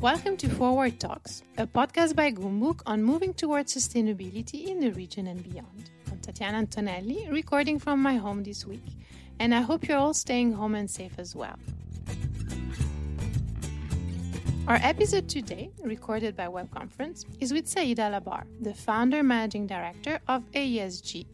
Welcome to Forward Talks, a podcast by Goumbook on moving towards sustainability in the region and beyond. I'm Tatiana Antonelli, recording from my home this week, and I hope you're all staying home and safe as well. Our episode today, recorded by web conference, is with Saeed Al Abbar, the founder managing director of AESG,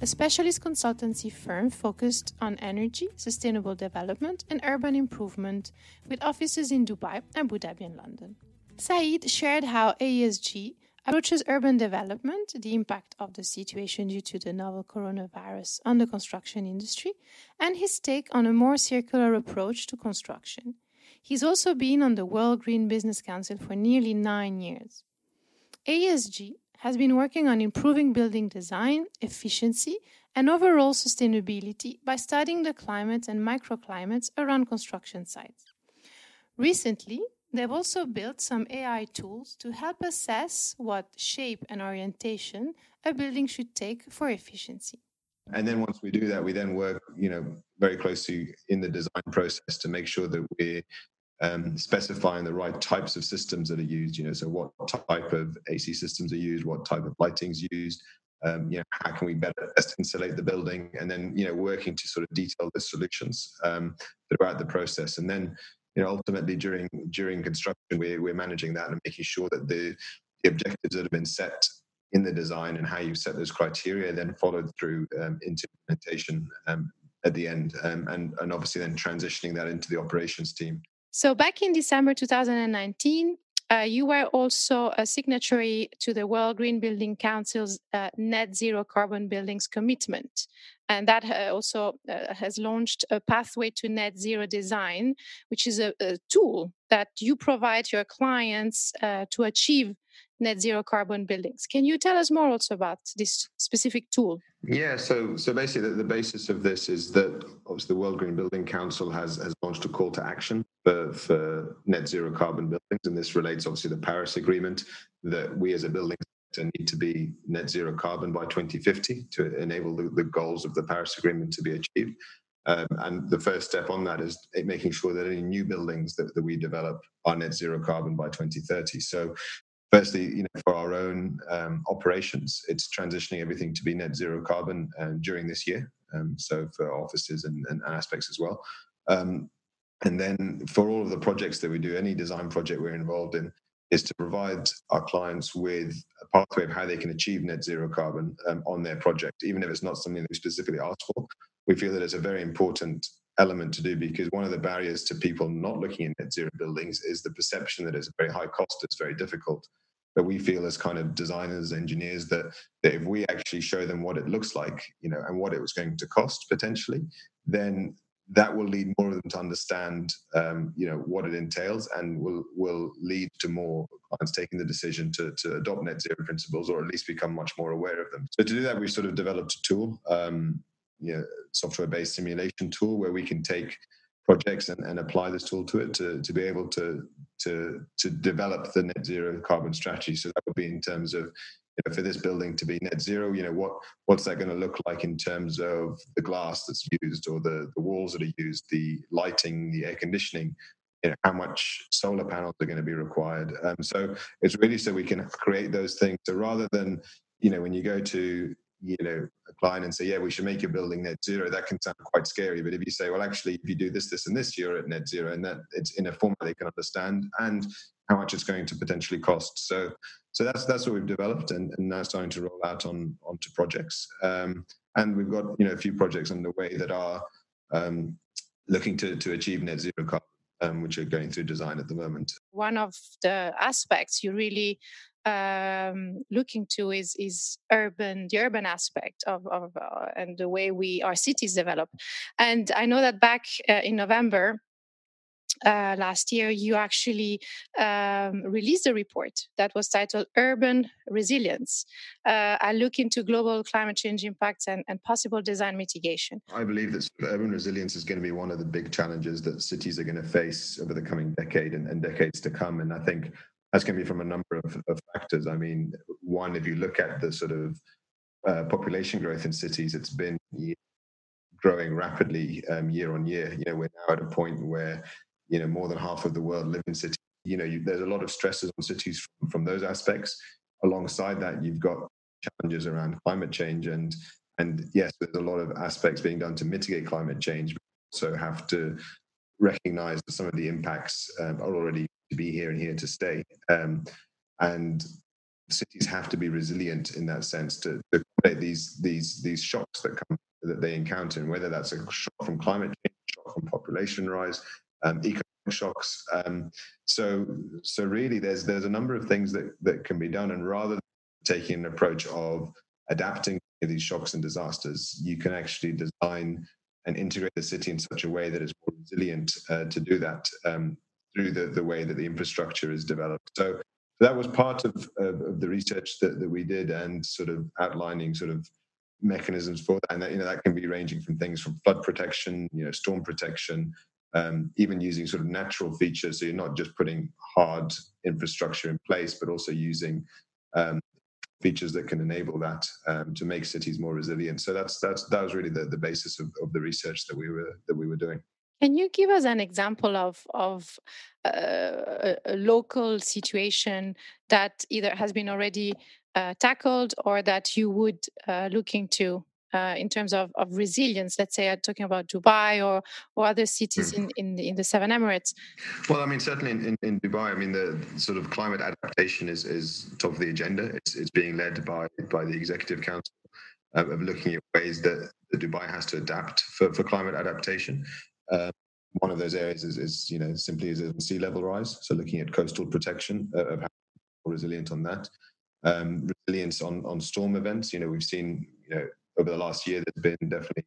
a specialist consultancy firm focused on energy, sustainable development, and urban improvement, with offices in Dubai, and Abu Dhabi, and London. Saeed shared how AESG approaches urban development, the impact of the situation due to the novel coronavirus on the construction industry, and his take on a more circular approach to construction. He's also been on the World Green Business Council for nearly nine years. AESG has been working on improving building design, efficiency, and overall sustainability by studying the climate and microclimates around construction sites. Recently, they've also built some AI tools to help assess what shape and orientation a building should take for efficiency. And then once we do that, we then work, you know, very closely in the design process to make sure that we're um, specifying the right types of systems that are used. You know, so what type of AC systems are used, what type of lighting's used. Um, you know, how can we better insulate the building, and then you know, working to sort of detail the solutions um, throughout the process, and then you know, ultimately during during construction, we're we're managing that and making sure that the the objectives that have been set in the design and how you set those criteria then followed through um, into implementation um, at the end, um, and and obviously then transitioning that into the operations team. So back in December 2019, uh, you were also a signatory to the World Green Building Council's uh, net zero carbon buildings commitment. And that uh, also uh, has launched a pathway to net zero design, which is a, a tool that you provide your clients uh, to achieve net zero carbon buildings. Can you tell us more also about this specific tool? Yeah, so so basically the, the basis of this is that obviously the World Green Building Council has has launched a call to action for, for net zero carbon buildings, and this relates obviously to the Paris Agreement that we as a building sector need to be net zero carbon by 2050 to enable the, the goals of the Paris Agreement to be achieved. Um, and the first step on that is making sure that any new buildings that, that we develop are net zero carbon by 2030. So firstly, you know, for our own um, operations, it's transitioning everything to be net zero carbon um, during this year. Um, so for offices and, and, aspects as well. Um, and then for all of the projects that we do, any design project we're involved in, is to provide our clients with a pathway of how they can achieve net zero carbon um, on their project, even if it's not something that we specifically asked for. We feel that it's a very important element to do because one of the barriers to people not looking at net zero buildings is the perception that it's a very high cost, it's very difficult but we feel as kind of designers engineers that, that if we actually show them what it looks like you know and what it was going to cost potentially then that will lead more of them to understand um, you know what it entails and will will lead to more clients taking the decision to, to adopt net zero principles or at least become much more aware of them. So to do that we've sort of developed a tool um, you know, software based simulation tool where we can take projects and, and apply this tool to it to, to be able to to to develop the net zero carbon strategy. So that would be in terms of you know, for this building to be net zero, you know, what what's that going to look like in terms of the glass that's used or the, the walls that are used, the lighting, the air conditioning, you know, how much solar panels are going to be required. Um, so it's really so we can create those things. So rather than, you know, when you go to you know a client and say yeah we should make your building net zero. That can sound quite scary but if you say well actually if you do this this and this you're at net zero and that it's in a format they can understand and how much it's going to potentially cost. So so that's that's what we've developed and, and now starting to roll out on onto projects. Um, and we've got you know a few projects underway that are um, looking to to achieve net zero carbon um, which are going through design at the moment. One of the aspects you really um, looking to is is urban the urban aspect of, of uh, and the way we our cities develop and i know that back uh, in november uh, last year, you actually um, released a report that was titled Urban Resilience. Uh, I look into global climate change impacts and, and possible design mitigation. I believe that urban resilience is going to be one of the big challenges that cities are going to face over the coming decade and, and decades to come. And I think that's going to be from a number of, of, factors. I mean, one, if you look at the sort of uh, population growth in cities, it's been growing rapidly um, year on year. You know, we're now at a point where you know more than half of the world live in cities. you know, you, there's a lot of stresses on cities from, from those aspects. Alongside that, you've got challenges around climate change and and yes, there's a lot of aspects being done to mitigate climate change, but also have to recognize that some of the impacts um, are already to be here and here to stay. Um, and cities have to be resilient in that sense to, to accommodate these these these shocks that come that they encounter, and whether that's a shock from climate change, shock from population rise, um, economic shocks. Um, so so really, there's there's a number of things that that can be done, and rather than taking an approach of adapting these shocks and disasters, you can actually design and integrate the city in such a way that it's more resilient uh, to do that um, through the, the way that the infrastructure is developed. So that was part of, of, of, the research that, that we did and sort of outlining sort of mechanisms for that. And that, you know, that can be ranging from things from flood protection, you know, storm protection, um, even using sort of natural features. So you're not just putting hard infrastructure in place, but also using um, features that can enable that um, to make cities more resilient. So that's that's that was really the, the basis of, of the research that we were that we were doing. Can you give us an example of of uh, a, local situation that either has been already uh, tackled or that you would uh, look into uh, in terms of, of resilience? Let's say I'm talking about Dubai or or other cities mm. in, in the, in the Seven Emirates. Well, I mean, certainly in, in, in, Dubai, I mean, the sort of climate adaptation is is top of the agenda. It's it's being led by by the executive council uh, of looking at ways that, that Dubai has to adapt for, for climate adaptation. Um, one of those areas is, is you know simply is a sea level rise. So looking at coastal protection uh, of how resilient on that. Um, resilience on on storm events. You know we've seen you know over the last year there's been definitely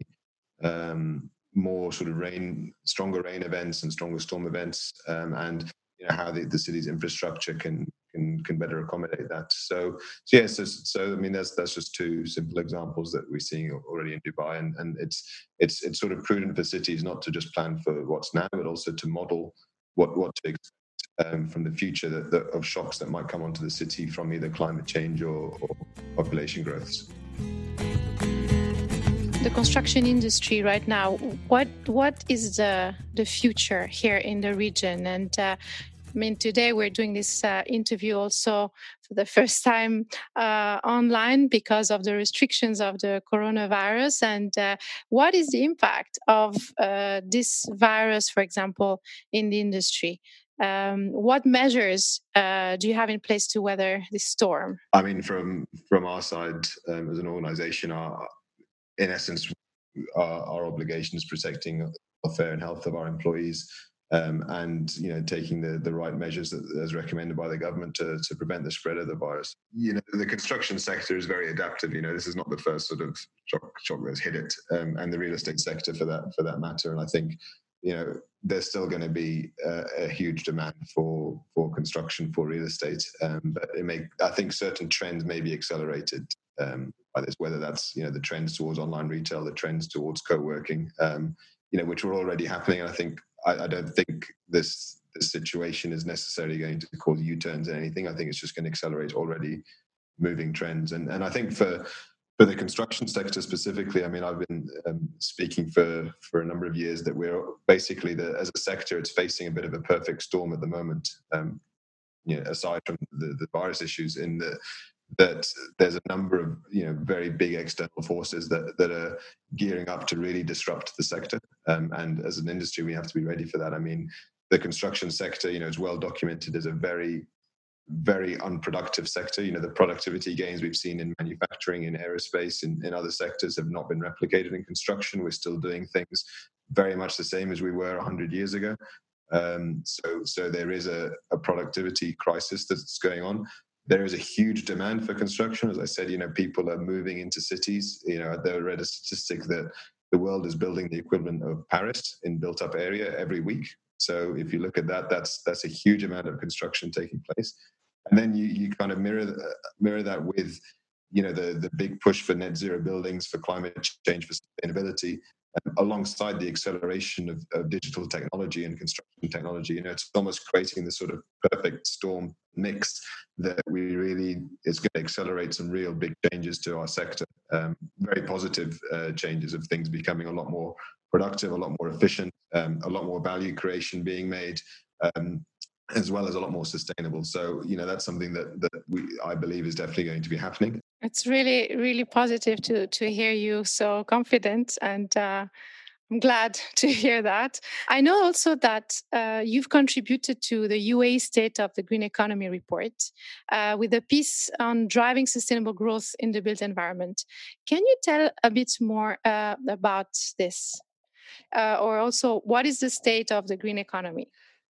um, more sort of rain, stronger rain events and stronger storm events, um, and you know how the, the city's infrastructure can can can better accommodate that. So, so yeah, so, so I mean that's that's just two simple examples that we're seeing already in Dubai, and and it's it's it's sort of prudent for cities not to just plan for what's now, but also to model what what to expect um, from the future that, that, of shocks that might come onto the city from either climate change or, or population growths the construction industry right now what what is the the future here in the region and uh, I mean, today we're doing this uh, interview also for the first time uh, online because of the restrictions of the coronavirus. And uh, what is the impact of uh, this virus, for example, in the industry? Um, what measures uh, do you have in place to weather this storm? I mean, from from our side um, as an organisation, our in essence, our, our obligation is protecting the welfare and health of our employees um, and you know taking the, the right measures that, as recommended by the government to, to prevent the spread of the virus. You know the construction sector is very adaptive. You know this is not the first sort of shock, shock that's hit it, um, and the real estate sector for that for that matter. And I think you know there's still going to be a, a, huge demand for for construction for real estate, um, but it may I think certain trends may be accelerated um, by this, whether that's you know the trends towards online retail, the trends towards co-working, um, you know, which were already happening. And I think I, I don't think this this situation is necessarily going to cause U-turns in anything. I think it's just going to accelerate already moving trends. And and I think for for the construction sector specifically, I mean, I've been um, speaking for for a number of years that we're basically the as a sector, it's facing a bit of a perfect storm at the moment. Um, you know, aside from the, the virus issues, in the that there's a number of you know very big external forces that that are gearing up to really disrupt the sector. Um, and as an industry, we have to be ready for that. I mean, the construction sector, you know, is well documented as a very very unproductive sector. You know, the productivity gains we've seen in manufacturing, in aerospace, in, in other sectors have not been replicated in construction. We're still doing things very much the same as we were 100 years ago. Um, so, so there is a, a productivity crisis that's going on there is a huge demand for construction. As I said, you know, people are moving into cities. You know, I read a statistic that the world is building the equivalent of Paris in built-up area every week. So if you look at that, that's that's a huge amount of construction taking place. And then you you kind of mirror mirror that with you know the the big push for net zero buildings, for climate change, for sustainability, alongside the acceleration of, of, digital technology and construction technology. You know, it's almost creating this sort of perfect storm mix that we really is going to accelerate some real big changes to our sector. Um, very positive uh, changes of things becoming a lot more productive, a lot more efficient, um, a lot more value creation being made. Um, as well as a lot more sustainable. So, you know, that's something that that we I believe is definitely going to be happening. It's really, really positive to to hear you so confident and. Uh, I'm glad to hear that. I know also that uh, you've contributed to the UAE State of the Green Economy report uh, with a piece on driving sustainable growth in the built environment. Can you tell a bit more uh, about this? Uh, or also, what is the state of the green economy?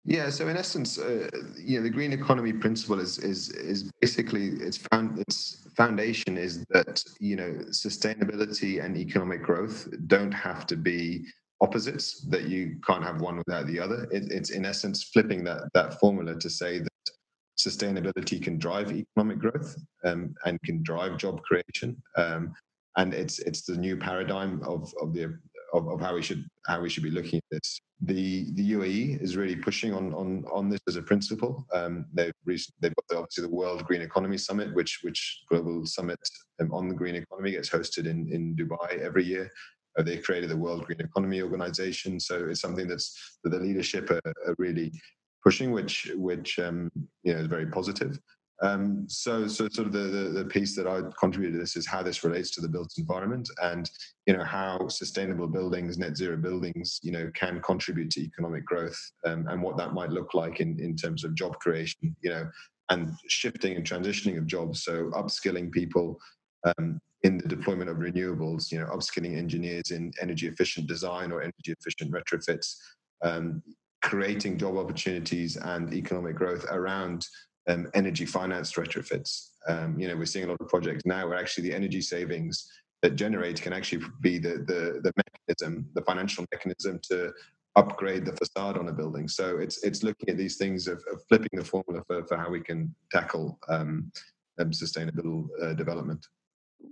Yeah, so in essence, uh, you know, the green economy principle is is is basically its found its foundation is that you know sustainability and economic growth don't have to be opposites that you can't have one without the other. It, it's in essence flipping that that formula to say that sustainability can drive economic growth um, and can drive job creation. Um, and it's it's the new paradigm of of the of, of how we should how we should be looking at this. The the UAE is really pushing on on on this as a principle. Um, they've recently, they've got the, obviously the World Green Economy Summit, which which global summit um, on the green economy gets hosted in in Dubai every year. Uh, they created the World Green Economy Organization, so it's something that's that the leadership are, are really pushing, which which um, you know is very positive. Um, so, so sort of the, the, the piece that I contributed to this is how this relates to the built environment, and you know how sustainable buildings, net zero buildings, you know, can contribute to economic growth, um, and what that might look like in in terms of job creation, you know, and shifting and transitioning of jobs. So, upskilling people um, in the deployment of renewables, you know, upskilling engineers in energy efficient design or energy efficient retrofits, um, creating job opportunities and economic growth around um, energy finance retrofits. Um, you know, we're seeing a lot of projects now where actually the energy savings that generate can actually be the, the, the mechanism, the financial mechanism to upgrade the facade on a building. So it's it's looking at these things of, of flipping the formula for, for how we can tackle um, um sustainable uh, development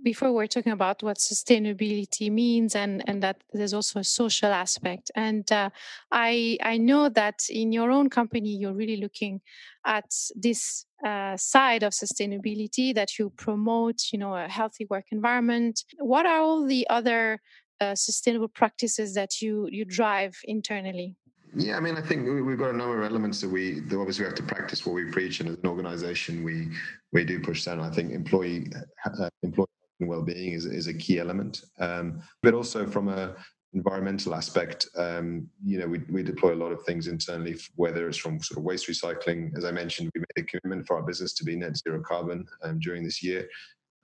before we're talking about what sustainability means and and that there's also a social aspect. And uh, i i know that in your own company you're really looking at this uh, side of sustainability that you promote you know a healthy work environment. What are all the other uh, sustainable practices that you you drive internally? Yeah, I mean, I think we've got a number of elements that we that obviously we have to practice what we preach, and as an organisation, we we do push that. And I think employee uh, employee well-being is, is a key element. Um, but also from a environmental aspect, um, you know, we, we deploy a lot of things internally, whether it's from sort of waste recycling. As I mentioned, we made a commitment for our business to be net zero carbon um, during this year.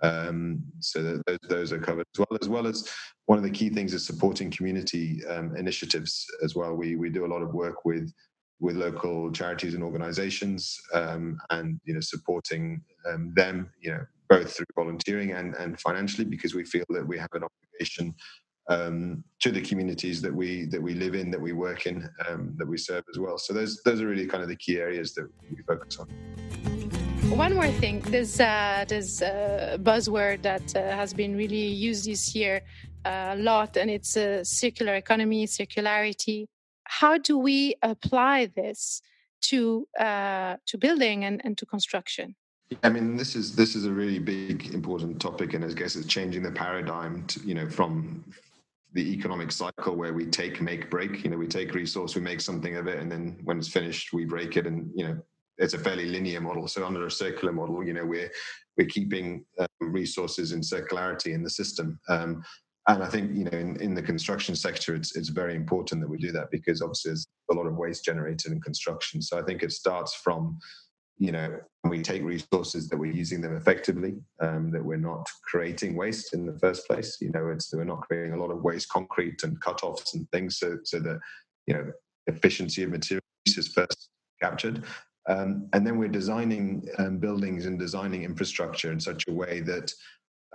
Um, so those, those are covered as well, as well as one of the key things is supporting community um, initiatives as well. We we do a lot of work with with local charities and organizations um, and you know supporting um, them you know both through volunteering and, and financially because we feel that we have an obligation um, to the communities that we that we live in that we work in um, that we serve as well. So those those are really kind of the key areas that we focus on. One more thing. This uh, there's a buzzword that uh, has been really used this year uh, a lot and it's a circular economy circularity. How do we apply this to uh, to building and, and to construction? I mean, this is this is a really big, important topic, and I guess it's changing the paradigm. To, you know, from the economic cycle where we take, make, break. You know, we take resource, we make something of it, and then when it's finished, we break it, and you know, it's a fairly linear model. So under a circular model, you know, we're we're keeping um, resources in circularity in the system. Um, and I think you know in, in the construction sector, it's it's very important that we do that because obviously there's a lot of waste generated in construction. So I think it starts from you know we take resources that we're using them effectively, um, that we're not creating waste in the first place. You know, it's we're not creating a lot of waste concrete and cut-offs and things, so so that you know efficiency of material use is first captured. Um, and then we're designing um, buildings and designing infrastructure in such a way that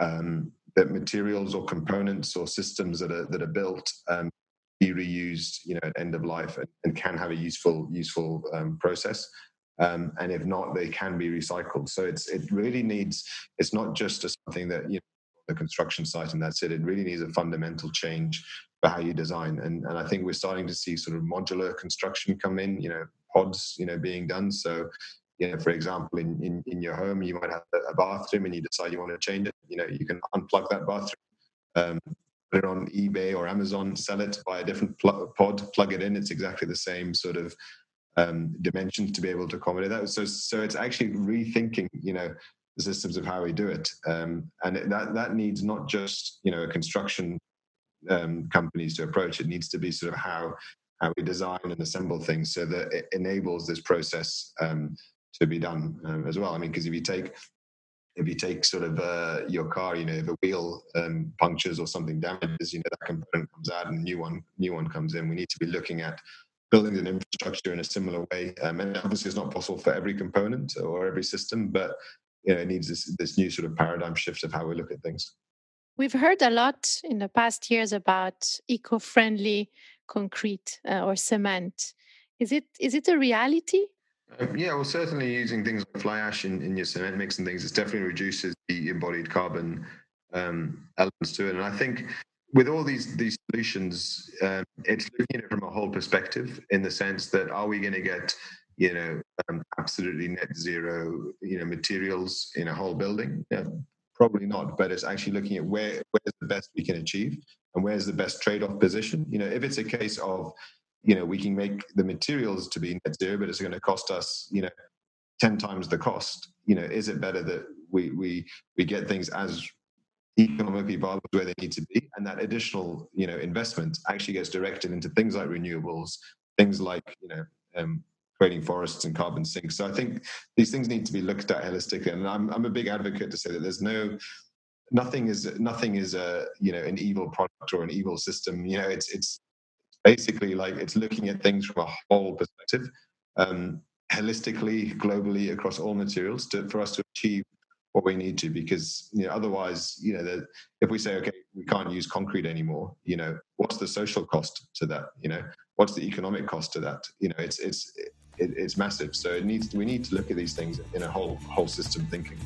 um, that materials or components or systems that are that are built um, be reused, you know, at end of life and, and can have a useful useful um, process. Um, and if not, they can be recycled. So it's it really needs. It's not just something that you know the construction site and that's it. It really needs a fundamental change for how you design. And and I think we're starting to see sort of modular construction come in. You know, pods, you know, being done. So you know, for example, in, in, in your home, you might have a bathroom and you decide you want to change it. You know, you can unplug that bathroom, um, put it on eBay or Amazon, sell it, buy a different pl- pod, plug it in. It's exactly the same sort of um, dimensions to be able to accommodate that. So, so it's actually rethinking, you know, the systems of how we do it, um, and that that needs not just you know construction um, companies to approach. It needs to be sort of how how we design and assemble things so that it enables this process um, to be done um, as well. I mean, because if you take if you take sort of uh, your car, you know, if a wheel um, punctures or something damages, you know, that component comes out and new one, new one comes in. We need to be looking at building an infrastructure in a similar way. Um, and obviously, it's not possible for every component or every system, but you know, it needs this, this new sort of paradigm shift of how we look at things. We've heard a lot in the past years about eco-friendly concrete uh, or cement. Is it is it a reality? Um, yeah, well, certainly using things like fly ash in, in your cement mix and things, it definitely reduces the embodied carbon um, elements to it. And I think with all these these solutions, um, it's looking at it from a whole perspective in the sense that are we going to get you know um, absolutely net zero you know materials in a whole building? Yeah, probably not. But it's actually looking at where where's the best we can achieve and where's the best trade off position. You know, if it's a case of you know we can make the materials to be net zero but it's going to cost us you know 10 times the cost you know is it better that we we we get things as economically viable where they need to be and that additional you know investment actually gets directed into things like renewables things like you know um, creating forests and carbon sinks. So i think these things need to be looked at holistically and i'm, I'm a big advocate to say that there's no nothing is nothing is a you know an evil product or an evil system. You know it's it's basically like it's looking at things from a whole perspective, um, holistically, globally, across all materials to, for us to achieve what we need to. Because you know, otherwise, you know, the, if we say, okay, we can't use concrete anymore, you know, what's the social cost to that? You know, what's the economic cost to that? You know, it's it's it, it's massive. So it needs we need to look at these things in a whole whole system thinking.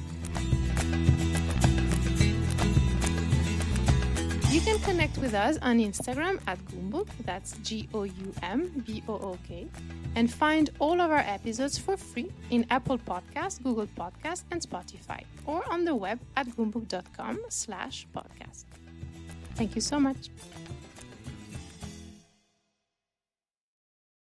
Can connect with us on Instagram at Goumbook, that's G O U M B O O K, and find all of our episodes for free in Apple Podcasts, Google Podcasts, and Spotify, or on the web at goumbook.com slash podcast. Thank you so much.